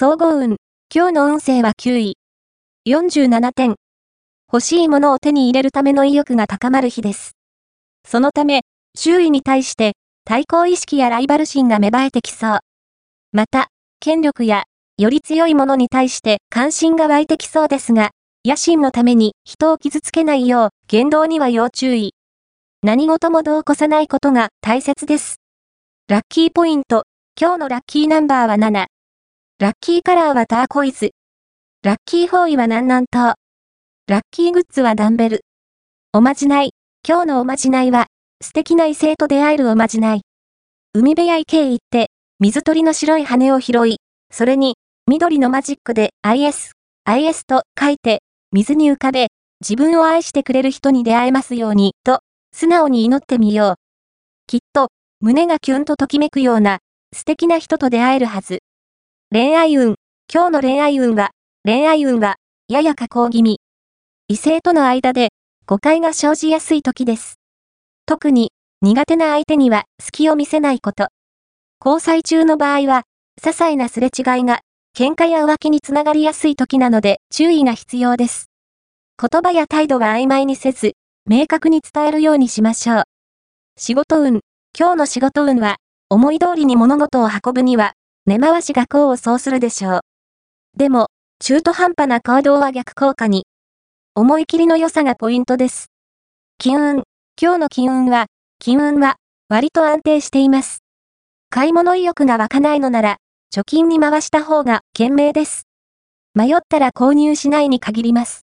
総合運。今日の運勢は9位。47点。欲しいものを手に入れるための意欲が高まる日です。そのため、周囲に対して対抗意識やライバル心が芽生えてきそう。また、権力やより強いものに対して関心が湧いてきそうですが、野心のために人を傷つけないよう言動には要注意。何事も度を越さないことが大切です。ラッキーポイント。今日のラッキーナンバーは7。ラッキーカラーはターコイズ。ラッキー方位は南南東。ラッキーグッズはダンベル。おまじない。今日のおまじないは、素敵な異性と出会えるおまじない。海辺や池へ行って、水鳥の白い羽を拾い、それに、緑のマジックで IS、IS と書いて、水に浮かべ、自分を愛してくれる人に出会えますように、と、素直に祈ってみよう。きっと、胸がキュンとときめくような、素敵な人と出会えるはず。恋愛運。今日の恋愛運は、恋愛運は、やや加工気味。異性との間で、誤解が生じやすい時です。特に、苦手な相手には隙を見せないこと。交際中の場合は、些細なすれ違いが、喧嘩や浮気につながりやすい時なので注意が必要です。言葉や態度は曖昧にせず、明確に伝えるようにしましょう。仕事運。今日の仕事運は、思い通りに物事を運ぶには、根回しが功を奏するでしょう。でも、中途半端な行動は逆効果に。思い切りの良さがポイントです。金運。今日の金運は、金運は、割と安定しています。買い物意欲が湧かないのなら、貯金に回した方が賢明です。迷ったら購入しないに限ります。